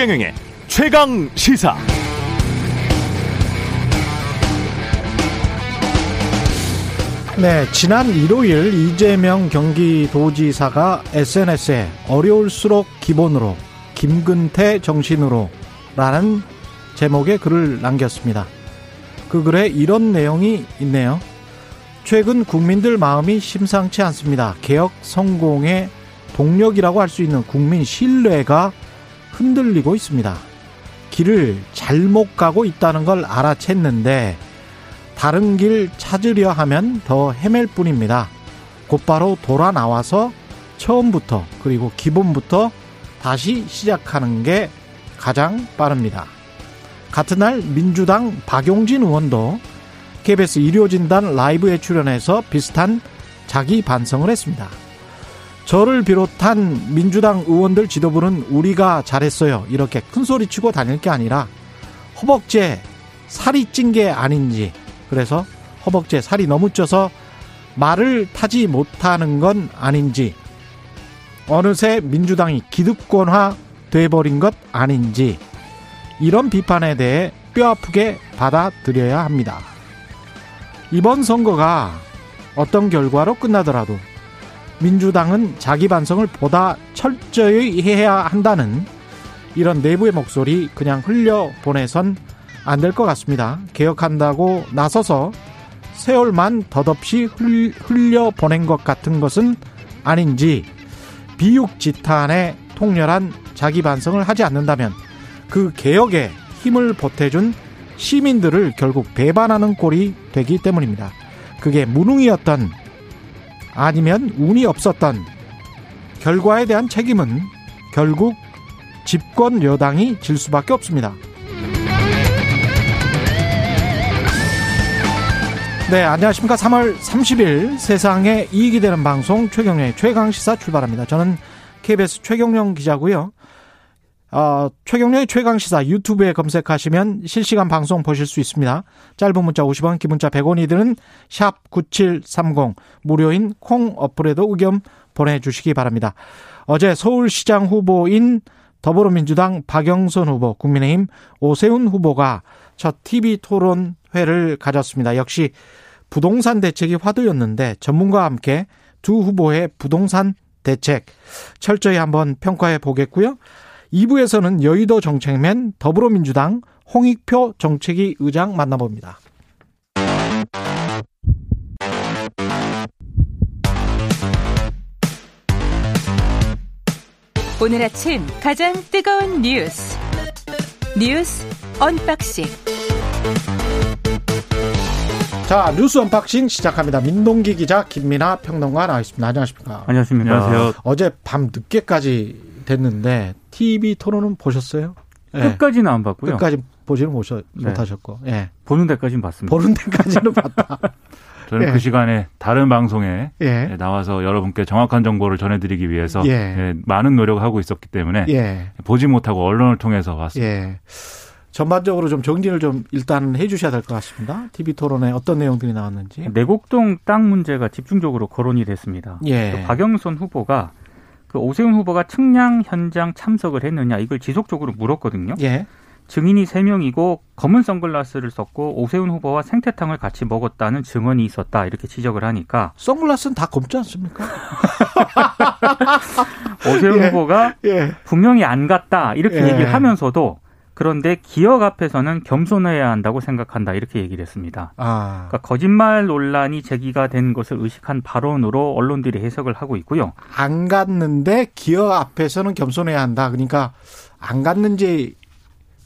최경영의 최강 시사. 네, 지난 일요일 이재명 경기도지사가 SNS에 어려울수록 기본으로 김근태 정신으로 라는 제목의 글을 남겼습니다. 그 글에 이런 내용이 있네요. 최근 국민들 마음이 심상치 않습니다. 개혁 성공의 동력이라고 할 수 있는 국민 신뢰가 흔들리고 있습니다. 길을 잘못 가고 있다는 걸 알아챘는데 다른 길 찾으려 하면 더 헤맬 뿐입니다. 곧바로 돌아 나와서 처음부터 그리고 기본부터 다시 시작하는 게 가장 빠릅니다. 같은 날 민주당 박용진 의원도 KBS 의료진단 라이브에 출연해서 비슷한 자기 반성을 했습니다. 저를 비롯한 민주당 의원들 지도부는 우리가 잘했어요. 이렇게 큰 소리 치고 다닐 게 아니라 허벅지에 살이 찐 게 아닌지 그래서 허벅지에 살이 너무 쪄서 말을 타지 못하는 건 아닌지 어느새 민주당이 기득권화 돼버린 것 아닌지 이런 비판에 대해 뼈아프게 받아들여야 합니다. 이번 선거가 어떤 결과로 끝나더라도 민주당은 자기 반성을 보다 철저히 해야 한다는 이런 내부의 목소리 그냥 흘려보내선 안 될 것 같습니다. 개혁한다고 나서서 세월만 덧없이 흘려보낸 것 같은 것은 아닌지 비육지탄에 통렬한 자기 반성을 하지 않는다면 그 개혁에 힘을 보태준 시민들을 결국 배반하는 꼴이 되기 때문입니다. 그게 무능이었던 아니면 운이 없었던 결과에 대한 책임은 결국 집권 여당이 질 수밖에 없습니다. 네, 안녕하십니까. 3월 30일 세상에 이익이 되는 방송 최경련의 최강시사 출발합니다. 저는 KBS 최경령 기자고요. 어, 최경련의 최강시사 유튜브에 검색하시면 실시간 방송 보실 수 있습니다. 짧은 문자 50원, 긴 문자 100원이 드는 샵 9730 무료인 콩 어플에도 의견 보내주시기 바랍니다. 어제 서울시장 후보인 더불어민주당 박영선 후보, 국민의힘 오세훈 후보가 첫 TV 토론회를 가졌습니다. 역시 부동산 대책이 화두였는데 전문가와 함께 두 후보의 부동산 대책 철저히 한번 평가해 보겠고요. 2부에서는 여의도 정책맨 더불어민주당 홍익표 정책위 의장 만나봅니다. 오늘 아침 가장 뜨거운 뉴스 뉴스 unboxing 자 뉴스 unboxing 시작합니다. 민동기 기자 김민아 평론가 나와 있습니다. 안녕하십니까? 안녕하십니까? 안녕하세요. 어제 밤 늦게까지 됐는데 TV 토론은 보셨어요? 네. 끝까지는 안 봤고요. 끝까지 보지는 못하, 네. 못하셨고, 예. 보는 데까지는 봤습니다. 보는 데까지는 봤다. 저는 예. 그 시간에 다른 방송에 예. 나와서 여러분께 정확한 정보를 전해드리기 위해서 예. 예 많은 노력을 하고 있었기 때문에 예. 보지 못하고 언론을 통해서 봤습니다. 예. 전반적으로 좀 정리를 좀 일단 해 주셔야 될 것 같습니다. TV 토론에 어떤 내용들이 나왔는지. 내곡동 땅 문제가 집중적으로 거론이 됐습니다. 예. 박영선 후보가 그 오세훈 후보가 측량 현장 참석을 했느냐 이걸 지속적으로 물었거든요. 예. 증인이 3명이고 검은 선글라스를 썼고 오세훈 후보와 생태탕을 같이 먹었다는 증언이 있었다 이렇게 지적을 하니까 선글라스는 다 검지 않습니까? 오세훈 예, 후보가 예. 분명히 안 갔다 이렇게 예. 얘기를 하면서도 그런데 기억 앞에서는 겸손해야 한다고 생각한다 이렇게 얘기를 했습니다. 아. 그러니까 거짓말 논란이 제기가 된 것을 의식한 발언으로 언론들이 해석을 하고 있고요. 안 갔는데 기억 앞에서는 겸손해야 한다. 그러니까 안 갔는지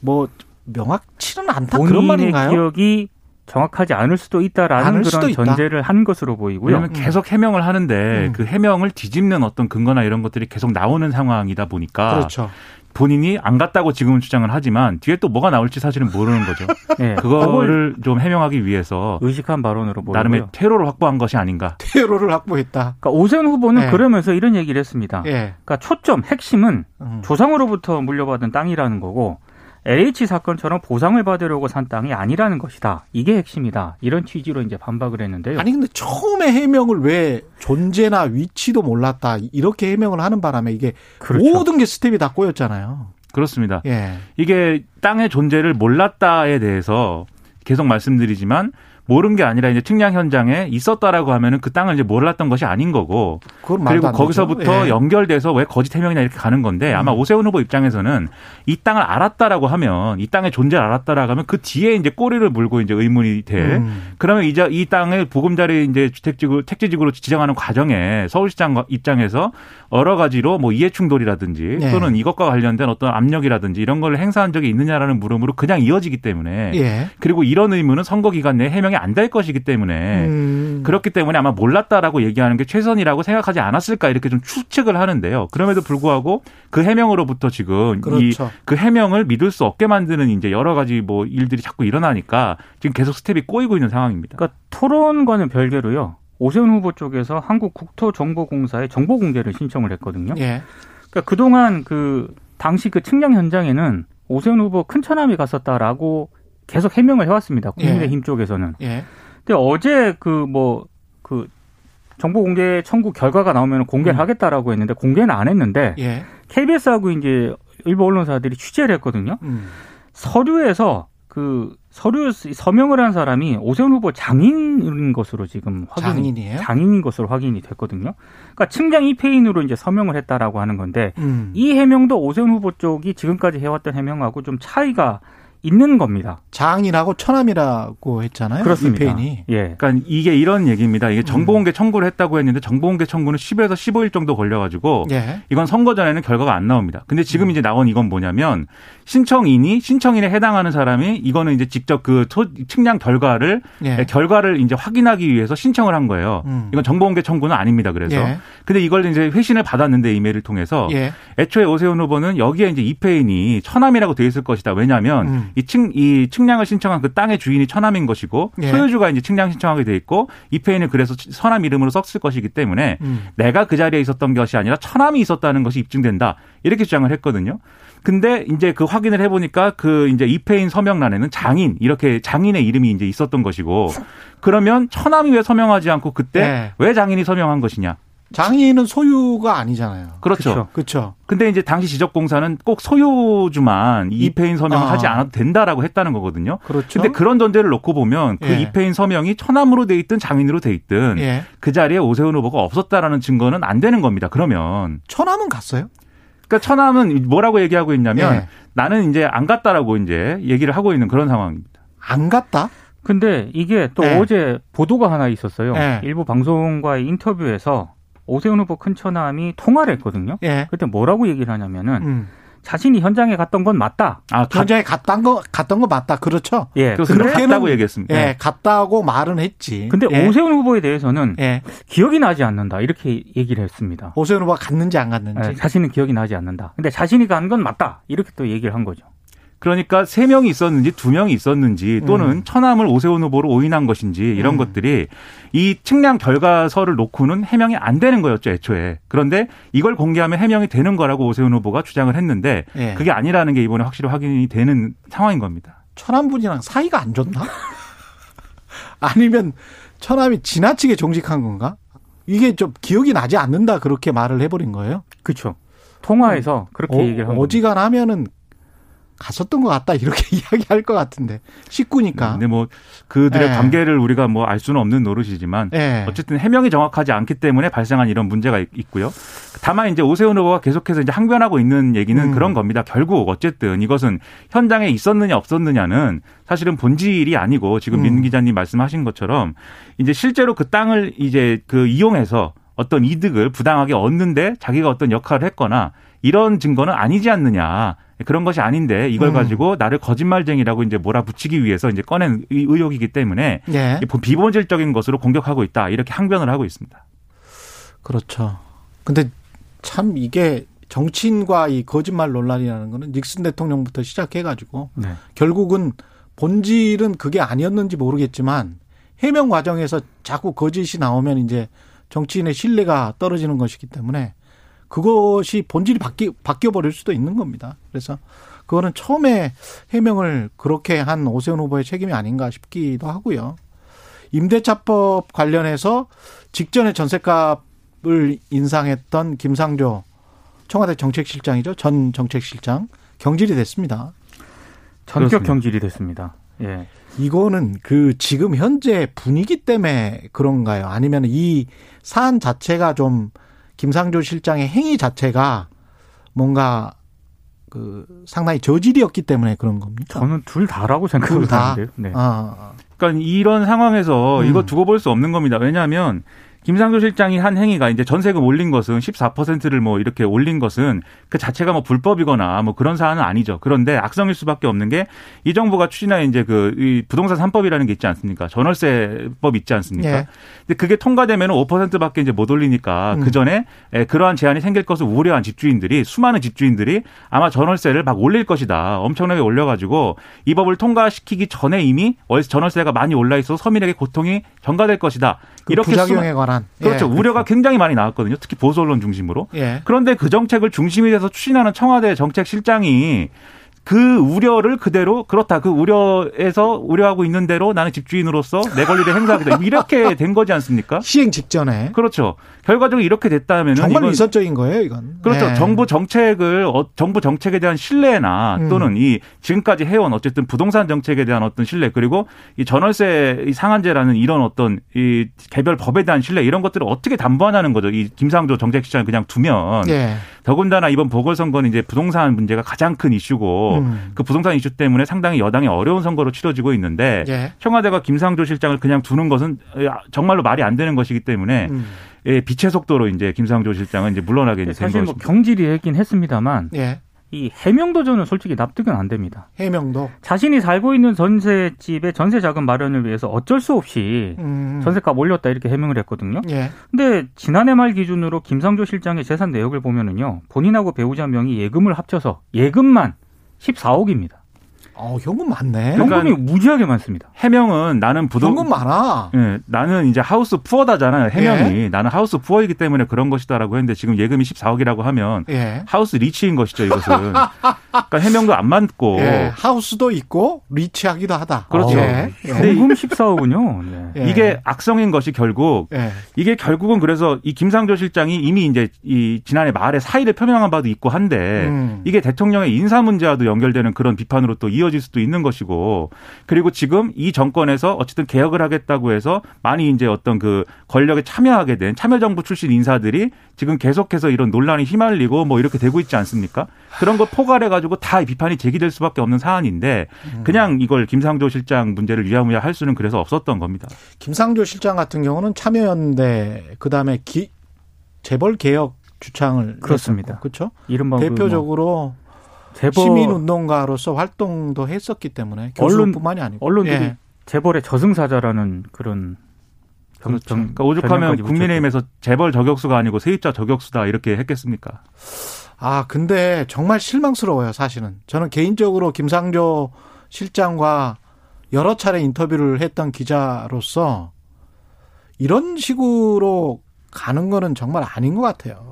뭐 명확치는 않다 그런 말인가요? 기억이 정확하지 않을 수도 있다라는 않을 그런 수도 전제를 한 것으로 보이고요. 왜냐하면 계속 해명을 하는데 음. 그 해명을 뒤집는 어떤 근거나 이런 것들이 계속 나오는 상황이다 보니까 그렇죠. 본인이 안 갔다고 지금은 주장을 하지만 뒤에 또 뭐가 나올지 사실은 모르는 거죠. 네. 그거를 좀 해명하기 위해서 의식한 발언으로 보이고요. 나름의 퇴로를 확보한 것이 아닌가. 퇴로를 확보했다. 그러니까 오세훈 후보는 네. 그러면서 이런 얘기를 했습니다. 네. 그러니까 초점 핵심은 음. 조상으로부터 물려받은 땅이라는 거고 LH 사건처럼 보상을 받으려고 산 땅이 아니라는 것이다. 이게 핵심이다. 이런 취지로 이제 반박을 했는데요. 아니 근데 처음에 해명을 왜 존재나 위치도 몰랐다 이렇게 해명을 하는 바람에 이게 그렇죠. 모든 게 스텝이 다 꼬였잖아요. 그렇습니다. 예. 이게 땅의 존재를 몰랐다에 대해서 계속 말씀드리지만 모른 게 아니라 이제 측량 현장에 있었다라고 하면은 그 땅을 이제 몰랐던 것이 아닌 거고 그리고 거기서부터 예. 연결돼서 왜 거짓 해명이냐 이렇게 가는 건데 아마 음. 오세훈 후보 입장에서는 이 땅을 알았다라고 하면 이 땅의 존재를 알았다라고 하면 그 뒤에 이제 꼬리를 물고 이제 의문이 돼 음. 그러면 이제 이 땅을 보금자리 이제 주택지구 택지지구로 지정하는 과정에 서울시장 입장에서 여러 가지로 뭐 이해 충돌이라든지 예. 또는 이것과 관련된 어떤 압력이라든지 이런 걸 행사한 적이 있느냐라는 물음으로 그냥 이어지기 때문에 예. 그리고 이런 의문은 선거 기간 내에 해명이 안 될 것이기 때문에 음. 그렇기 때문에 아마 몰랐다라고 얘기하는 게 최선이라고 생각하지 않았을까 이렇게 좀 추측을 하는데요. 그럼에도 불구하고 그 해명으로부터 지금 그렇죠. 이그 해명을 믿을 수 없게 만드는 이제 여러 가지 뭐 일들이 자꾸 일어나니까 지금 계속 스텝이 꼬이고 있는 상황입니다. 그러니까 토론과는 별개로요. 오세훈 후보 쪽에서 한국 국토정보공사에 정보 공개를 신청을 했거든요. 예. 그러니까 그동안 그 당시 그 측량 현장에는 오세훈 후보 큰 처남이 갔었다라고 계속 해명을 해왔습니다. 국민의힘 예. 쪽에서는. 예. 근데 어제 그 뭐그 뭐, 정보 공개 청구 결과가 나오면 공개를 음. 하겠다라고 했는데 공개는 안 했는데 예. KBS하고 이제 일부 언론사들이 취재를 했거든요. 음. 서류에서 그 서류 서명을 한 사람이 오세훈 후보 장인인 것으로 지금 확인이 장인이에요? 장인인 것으로 확인이 됐거든요. 그러니까 측량 이페인으로 이제 서명을 했다라고 하는 건데 음. 이 해명도 오세훈 후보 쪽이 지금까지 해왔던 해명하고 좀 차이가 있는 겁니다. 장이라고 처남이라고 했잖아요. 그렇습니다. 이페인이. 예. 그러니까 이게 이런 얘기입니다. 이게 정보공개 청구를 했다고 했는데 정보공개 청구는 10에서 15일 정도 걸려가지고 예. 이건 선거 전에는 결과가 안 나옵니다. 근데 지금 음. 이제 나온 이건 뭐냐면 신청인이 신청인에 해당하는 사람이 이거는 이제 직접 그 측량 결과를 예. 결과를 이제 확인하기 위해서 신청을 한 거예요. 음. 이건 정보공개 청구는 아닙니다. 그래서 예. 근데 이걸 이제 회신을 받았는데 이메일을 통해서 예. 애초에 오세훈 후보는 여기에 이제 이페인이 처남이라고 돼 있을 것이다. 왜냐하면 음. 이 측, 이 측량을 신청한 그 땅의 주인이 처남인 것이고 예. 소유주가 이제 측량 신청하게 돼 있고 이페인을 그래서 서남 이름으로 썼을 것이기 때문에 음. 내가 그 자리에 있었던 것이 아니라 처남이 있었다는 것이 입증된다. 이렇게 주장을 했거든요. 근데 이제 그 확인을 해보니까 그 이제 이페인 서명란에는 장인 이렇게 장인의 이름이 이제 있었던 것이고 그러면 처남이 왜 서명하지 않고 그때 네. 왜 장인이 서명한 것이냐? 장인은 소유가 아니잖아요. 그렇죠. 그렇죠. 근데 이제 당시 지적공사는 꼭 소유주만 이페인 서명을 아. 하지 않아도 된다라고 했다는 거거든요. 그렇죠. 근데 그런 전제를 놓고 보면 그 예. 이페인 서명이 처남으로 돼 있든 장인으로 돼 있든 예. 그 자리에 오세훈 후보가 없었다라는 증거는 안 되는 겁니다. 그러면 처남은 갔어요? 그러니까 처남은 뭐라고 얘기하고 있냐면 예. 나는 이제 안 갔다라고 이제 얘기를 하고 있는 그런 상황입니다. 안 갔다? 근데 이게 또 네. 어제 보도가 하나 있었어요. 네. 일부 방송과의 인터뷰에서 오세훈 후보 큰 처남이 통화를 했거든요. 예. 그때 뭐라고 얘기를 하냐면은 음. 자신이 현장에 갔던 건 맞다. 아, 현장에 갔던 거 갔던 거 맞다. 그렇죠. 예. 그렇게는 얘기했습니다. 예, 갔다고 말은 했지. 근데 예. 오세훈 후보에 대해서는 예. 기억이 나지 않는다. 이렇게 얘기를 했습니다. 오세훈 후보가 갔는지 안 갔는지. 예, 자신은 기억이 나지 않는다. 근데 자신이 간 건 맞다. 이렇게 또 얘기를 한 거죠. 그러니까 세 명이 있었는지 두 명이 있었는지 또는 음. 처남을 오세훈 후보로 오인한 것인지 이런 음. 것들이 이 측량 결과서를 놓고는 해명이 안 되는 거였죠 애초에 그런데 이걸 공개하면 해명이 되는 거라고 오세훈 후보가 주장을 했는데 예. 그게 아니라는 게 이번에 확실히 확인이 되는 상황인 겁니다. 처남분이랑 사이가 안 좋나? 아니면 처남이 지나치게 정직한 건가? 이게 좀 기억이 나지 않는다 그렇게 말을 해버린 거예요? 그렇죠. 통화에서 그렇게 어, 얘기를 한 어지간하면은 갔었던 것 같다 이렇게 이야기할 것 같은데 식구니까. 근데 뭐 그들의 네. 관계를 우리가 뭐 알 수는 없는 노릇이지만 네. 어쨌든 해명이 정확하지 않기 때문에 발생한 이런 문제가 있고요. 다만 이제 오세훈 후보가 계속해서 이제 항변하고 있는 얘기는 음. 그런 겁니다. 결국 어쨌든 이것은 현장에 있었느냐 없었느냐는 사실은 본질이 아니고 지금 음. 민 기자님 말씀하신 것처럼 이제 실제로 그 땅을 이제 그 이용해서 어떤 이득을 부당하게 얻는데 자기가 어떤 역할을 했거나 이런 증거는 아니지 않느냐. 그런 것이 아닌데 이걸 음. 가지고 나를 거짓말쟁이라고 이제 몰아붙이기 위해서 이제 꺼낸 의혹이기 때문에 네. 비본질적인 것으로 공격하고 있다 이렇게 항변을 하고 있습니다. 그렇죠. 근데 참 이게 정치인과 이 거짓말 논란이라는 거는 닉슨 대통령부터 시작해가지고 네. 결국은 본질은 그게 아니었는지 모르겠지만 해명 과정에서 자꾸 거짓이 나오면 이제 정치인의 신뢰가 떨어지는 것이기 때문에 그것이 본질이 바뀌, 바뀌어 버릴 수도 있는 겁니다. 그래서 그거는 처음에 해명을 그렇게 한 오세훈 후보의 책임이 아닌가 싶기도 하고요. 임대차법 관련해서 직전에 전세값을 인상했던 김상조 청와대 정책실장이죠. 전 정책실장 경질이 됐습니다. 전격 경질이 됐습니다. 예. 이거는 그 지금 현재 분위기 때문에 그런가요? 아니면 이 사안 자체가 좀 김상조 실장의 행위 자체가 뭔가 그 상당히 저질이었기 때문에 그런 겁니까? 저는 둘 다라고 생각하는데요. 네. 아. 그러니까 이런 상황에서 음. 이거 두고 볼 수 없는 겁니다. 왜냐하면 김상조 실장이 한 행위가 이제 전세금 올린 것은 14%를 뭐 이렇게 올린 것은 그 자체가 뭐 불법이거나 뭐 그런 사안은 아니죠. 그런데 악성일 수밖에 없는 게 이 정부가 추진한 이제 그 이 부동산 3법이라는 게 있지 않습니까? 전월세법 있지 않습니까? 예. 근데 그게 통과되면 5%밖에 이제 못 올리니까 음. 그 전에 그러한 제한이 생길 것을 우려한 집주인들이 수많은 집주인들이 아마 전월세를 막 올릴 것이다. 엄청나게 올려가지고 이 법을 통과시키기 전에 이미 전월세가 많이 올라 있어 서민에게 고통이 전가될 것이다. 그 이렇게 부작용 에 관한 그렇죠. 예, 우려가. 굉장히 많이 나왔거든요. 특히 보수 언론 중심으로. 예. 그런데 그 정책을 중심이 돼서 추진하는 청와대 정책실장이 그 우려를 그대로 그렇다. 그 우려에서 우려하고 있는 대로 나는 집주인으로서 내 권리를 행사하겠다. 이렇게 된 거지 않습니까? 시행 직전에. 그렇죠. 결과적으로 이렇게 됐다면 정말 이선적인 거예요, 이건. 그렇죠. 네. 정부 정책을 어, 정부 정책에 대한 신뢰나 음. 또는 이 지금까지 해온 어쨌든 부동산 정책에 대한 어떤 신뢰 그리고 이 전월세 상한제라는 이런 어떤 이 개별 법에 대한 신뢰 이런 것들을 어떻게 담보하냐는 거죠. 이 김상조 정책실장 그냥 두면 네. 더군다나 이번 보궐선거는 이제 부동산 문제가 가장 큰 이슈고 음. 그 부동산 이슈 때문에 상당히 여당이 어려운 선거로 치러지고 있는데 예. 청와대가 김상조 실장을 그냥 두는 것은 정말로 말이 안 되는 것이기 때문에 음. 예, 빛의 속도로 이제 김상조 실장은 이제 물러나게 이제 사실 뭐 경질이 했긴 했습니다만 예. 이 해명도 저는 솔직히 납득은 안 됩니다. 해명도 자신이 살고 있는 전세집의 전세 자금 마련을 위해서 어쩔 수 없이 음. 전세값 올렸다 이렇게 해명을 했거든요. 예. 근데 지난해 말 기준으로 김상조 실장의 재산 내역을 보면은요. 본인하고 배우자 명의 예금을 합쳐서 예금만 14억입니다. 어, 현금 많네. 현금이 그러니까 무지하게 많습니다. 해명은 나는 부동 현금 많아. 예, 나는 이제 house poor다잖아요. 해명이 예? 나는 house poor이기 때문에 그런 것이다라고 했는데 지금 예금이 14억이라고 하면 예? house rich인 것이죠, 이것은. 그러니까 해명도 안 맞고 예, house도 있고 rich하기도 하다. 그렇죠. 예. 현금 14억은요. 네. 이게 악성인 것이 결국 이게 결국은 그래서 이 김상조 실장이 이미 이제 이 지난해 말에 사의를 표명한 바도 있고 한데 음. 이게 대통령의 인사 문제와도 연결되는 그런 비판으로 또 이어 이어질 수도 있는 것이고 그리고 지금 이 정권에서 어쨌든 개혁을 하겠다고 해서 많이 이제 어떤 그 권력에 참여하게 된 참여정부 출신 인사들이 지금 계속해서 이런 논란이 휘말리고 뭐 이렇게 되고 있지 않습니까? 그런 걸 포괄해 가지고 다 비판이 제기될 수밖에 없는 사안인데 그냥 이걸 김상조 실장 문제를 위야무야 할 수는 그래서 없었던 겁니다. 김상조 실장 같은 경우는 참여연대 그다음에 기, 재벌 개혁 주창을 그렇습니다. 그렇죠? 이른바 그 대표적으로 뭐 재벌 시민 운동가로서 활동도 했었기 때문에 교수뿐만이 아니고 언론들이 예. 재벌의 저승사자라는 그런 그렇죠. 정, 그러니까 오죽하면 국민의힘에서 재벌 저격수가 아니고 세입자 저격수다 이렇게 했겠습니까? 아 근데 정말 실망스러워요 사실은 저는 개인적으로 김상조 실장과 여러 차례 인터뷰를 했던 기자로서 이런 식으로 가는 거는 정말 아닌 것 같아요.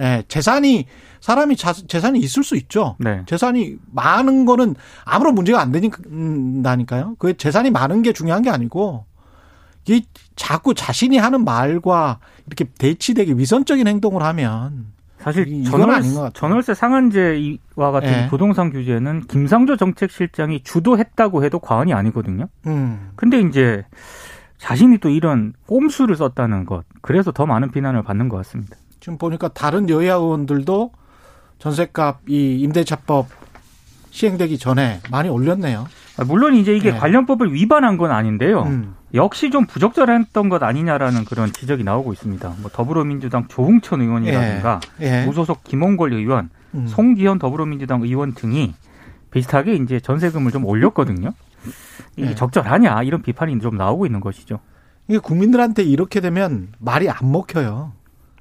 예, 재산이 사람이 자, 재산이 있을 수 있죠. 네. 재산이 많은 거는 아무런 문제가 안 되니까요. 그 재산이 많은 게 중요한 게 아니고 이 자꾸 자신이 하는 말과 이렇게 대치되게 위선적인 행동을 하면 사실 전월, 전월세 상한제와 같은 네. 부동산 규제는 김상조 정책실장이 주도했다고 해도 과언이 아니거든요. 음. 근데 이제 자신이 또 이런 꼼수를 썼다는 것, 그래서 더 많은 비난을 받는 것 같습니다. 지금 보니까 다른 여야 의원들도 전세값 이 임대차법 시행되기 전에 많이 올렸네요. 아, 물론 이제 이게 네. 관련법을 위반한 건 아닌데요. 음. 역시 좀 부적절했던 것 아니냐라는 그런 지적이 나오고 있습니다. 뭐 더불어민주당 조홍천 의원이라든가 예. 예. 무소속 김홍걸 의원, 음. 송기현 더불어민주당 의원 등이 비슷하게 이제 전세금을 좀 올렸거든요. 이게 예. 적절하냐 이런 비판이 좀 나오고 있는 것이죠. 이게 국민들한테 이렇게 되면 말이 안 먹혀요.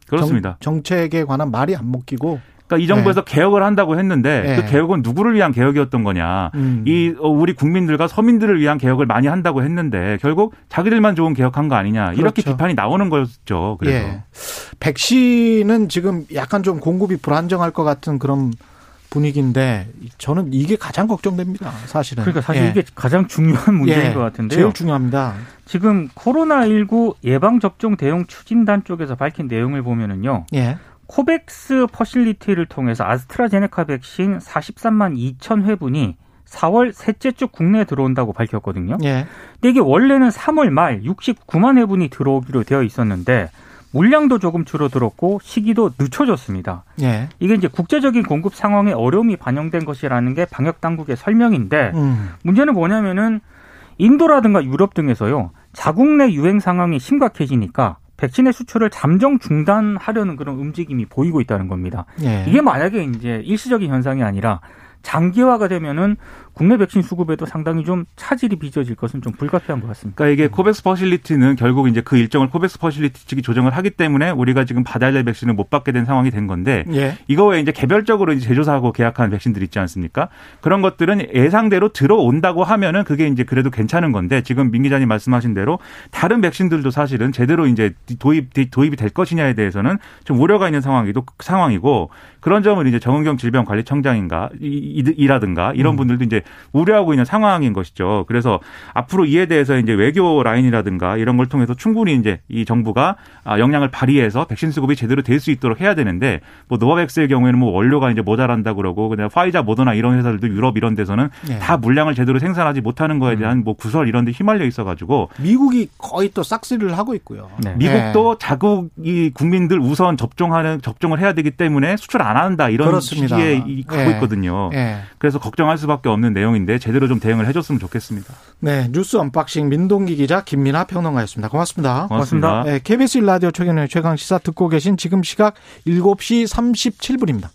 그렇습니다. 정, 책에 관한 말이 안 먹히고 그러니까 이 정부에서 네. 개혁을 한다고 했는데 네. 그 개혁은 누구를 위한 개혁이었던 거냐. 음. 이 어, 우리 국민들과 서민들을 위한 개혁을 많이 한다고 했는데 결국 자기들만 좋은 개혁한 거 아니냐. 그렇죠. 이렇게 비판이 나오는 거였죠. 그래서. 예. 백신은 지금 약간 좀 공급이 불안정할 것 같은 그런 분위기인데 저는 이게 가장 걱정됩니다. 사실은. 그러니까 사실 예. 이게 가장 중요한 문제인 예. 것 같은데요. 제일 중요합니다. 지금 코로나19 예방 접종 대응 추진단 쪽에서 밝힌 내용을 보면은요. 예. 코백스 퍼실리티를 통해서 아스트라제네카 백신 43만 2천 회분이 4월 셋째 주 국내에 들어온다고 밝혔거든요. 예. 근데 이게 원래는 3월 말 69만 회분이 들어오기로 되어 있었는데 물량도 조금 줄어들었고 시기도 늦춰졌습니다. 예. 이게 이제 국제적인 공급 상황에 어려움이 반영된 것이라는 게 방역 당국의 설명인데 음. 문제는 뭐냐면은 인도라든가 유럽 등에서요 자국 내 유행 상황이 심각해지니까 백신의 수출을 잠정 중단하려는 그런 움직임이 보이고 있다는 겁니다. 예. 이게 만약에 이제 일시적인 현상이 아니라 장기화가 되면은 국내 백신 수급에도 상당히 좀 차질이 빚어질 것은 좀 불가피한 것 같습니다. 그러니까 이게 코백스 퍼실리티는 결국 이제 그 일정을 코백스 퍼실리티 측이 조정을 하기 때문에 우리가 지금 받아야 될 백신을 못 받게 된 상황이 된 건데 예. 이거에 이제 개별적으로 이제 제조사하고 계약한 백신들 있지 않습니까? 그런 것들은 예상대로 들어온다고 하면은 그게 이제 그래도 괜찮은 건데 지금 민 기자님 말씀하신 대로 다른 백신들도 사실은 제대로 이제 도입 도입이 될 것이냐에 대해서는 좀 우려가 있는 상황이도 상황이고 그런 점을 이제 정은경 질병관리청장인가 이라든가 이런 음. 분들도 이제 우려하고 있는 상황인 것이죠. 그래서 앞으로 이에 대해서 이제 외교 라인이라든가 이런 걸 통해서 충분히 이제 이 정부가 아, 역량을 발휘해서 백신 수급이 제대로 될 수 있도록 해야 되는데 뭐 노바백스의 경우에는 뭐 원료가 이제 모자란다 그러고 그냥 화이자 모더나 이런 회사들도 유럽 이런 데서는 네. 다 물량을 제대로 생산하지 못하는 거에 대한 음. 뭐 구설 이런 데 휘말려 있어 가지고 미국이 거의 또 싹쓸이를 하고 있고요. 네. 미국도 네. 자국이 국민들 우선 접종하는 접종을 해야 되기 때문에 수출 안 한다 이런 그렇습니다. 시기에 가고 네. 있거든요. 네. 그래서 걱정할 수밖에 없는 내용인데 제대로 좀 대응을 해줬으면 좋겠습니다. 네, 뉴스 unboxing 민동기 기자 김민아 평론가였습니다. 고맙습니다. 고맙습니다. 고맙습니다. 네, KBS 1라디오 최경영의 최강 시사 듣고 계신 지금 시각 7시 37분입니다.